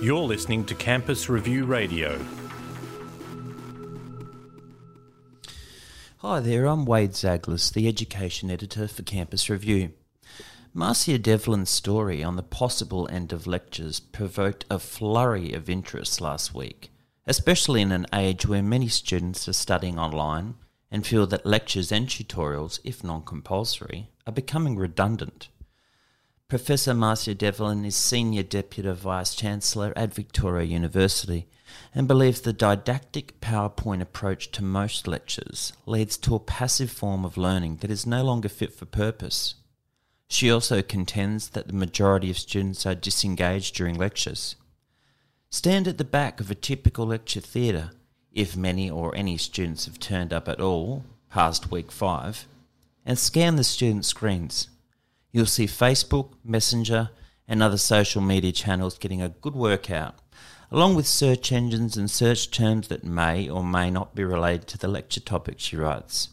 You're listening to Campus Review Radio. Hi there, I'm Wade Zaglas, the Education Editor for Campus Review. Marcia Devlin's story on the possible end of lectures provoked a flurry of interest last week, especially in an age where many students are studying online and feel that lectures and tutorials, if non compulsory, are becoming redundant. Professor Marcia Devlin is Senior Deputy Vice Chancellor at Victoria University and believes the didactic PowerPoint approach to most lectures leads to a passive form of learning that is no longer fit for purpose. She also contends that the majority of students are disengaged during lectures. Stand at the back of a typical lecture theatre, if many or any students have turned up at all past week five, and scan the student screens. You'll see Facebook, Messenger, and other social media channels getting a good workout along with search engines and search terms that may or may not be related to the lecture topic, she writes.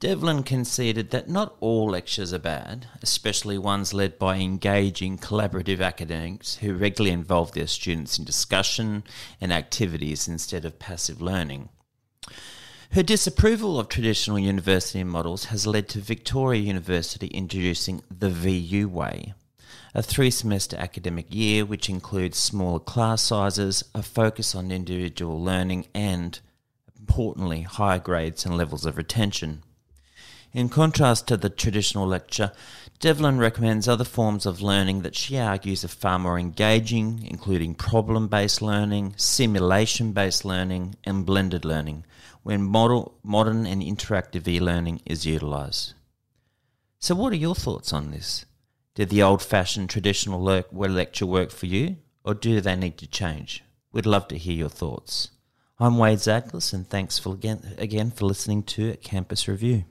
Devlin conceded that not all lectures are bad, especially ones led by engaging, collaborative academics who regularly involve their students in discussion and activities instead of passive learning. Her disapproval of traditional university models has led to Victoria University introducing the VU way, a three semester academic year which includes smaller class sizes, a focus on individual learning, and, importantly, higher grades and levels of retention. In contrast to the traditional lecture, Devlin recommends other forms of learning that she argues are far more engaging, including problem based learning, simulation based learning, and blended learning, when model, modern and interactive e learning is utilised. So, what are your thoughts on this? Did the old fashioned traditional lecture work for you, or do they need to change? We'd love to hear your thoughts. I'm Wade Zaglas, and thanks for again, again for listening to Campus Review.